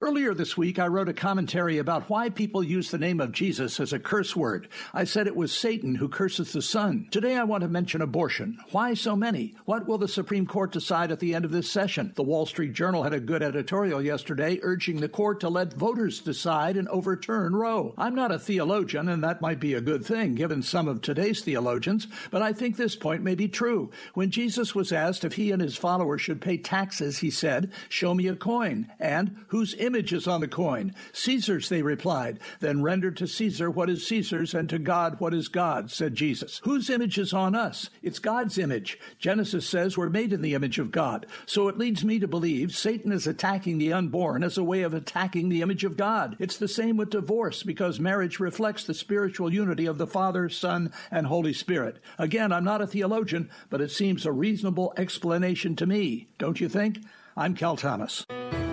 Earlier this week, I wrote a commentary about why people use the name of Jesus as a curse word. I said it was Satan who curses the Son. Today, I want to mention abortion. Why so many? What will the Supreme Court decide at the end of this session? The Wall Street Journal had a good editorial yesterday urging the court to let voters decide and overturn Roe. I'm not a theologian, and that might be a good thing given some of today's theologians, but I think this point may be true. When Jesus was asked if he and his followers should pay taxes, he said, Show me a coin. And images on the coin? Caesar's, they replied. Then render to Caesar what is Caesar's and to God what is God's, said Jesus. Whose image is on us? It's God's image. Genesis says we're made in the image of God. So it leads me to believe Satan is attacking the unborn as a way of attacking the image of God. It's the same with divorce because marriage reflects the spiritual unity of the Father, Son, and Holy Spirit. Again, I'm not a theologian, but it seems a reasonable explanation to me. Don't you think? I'm Cal Thomas.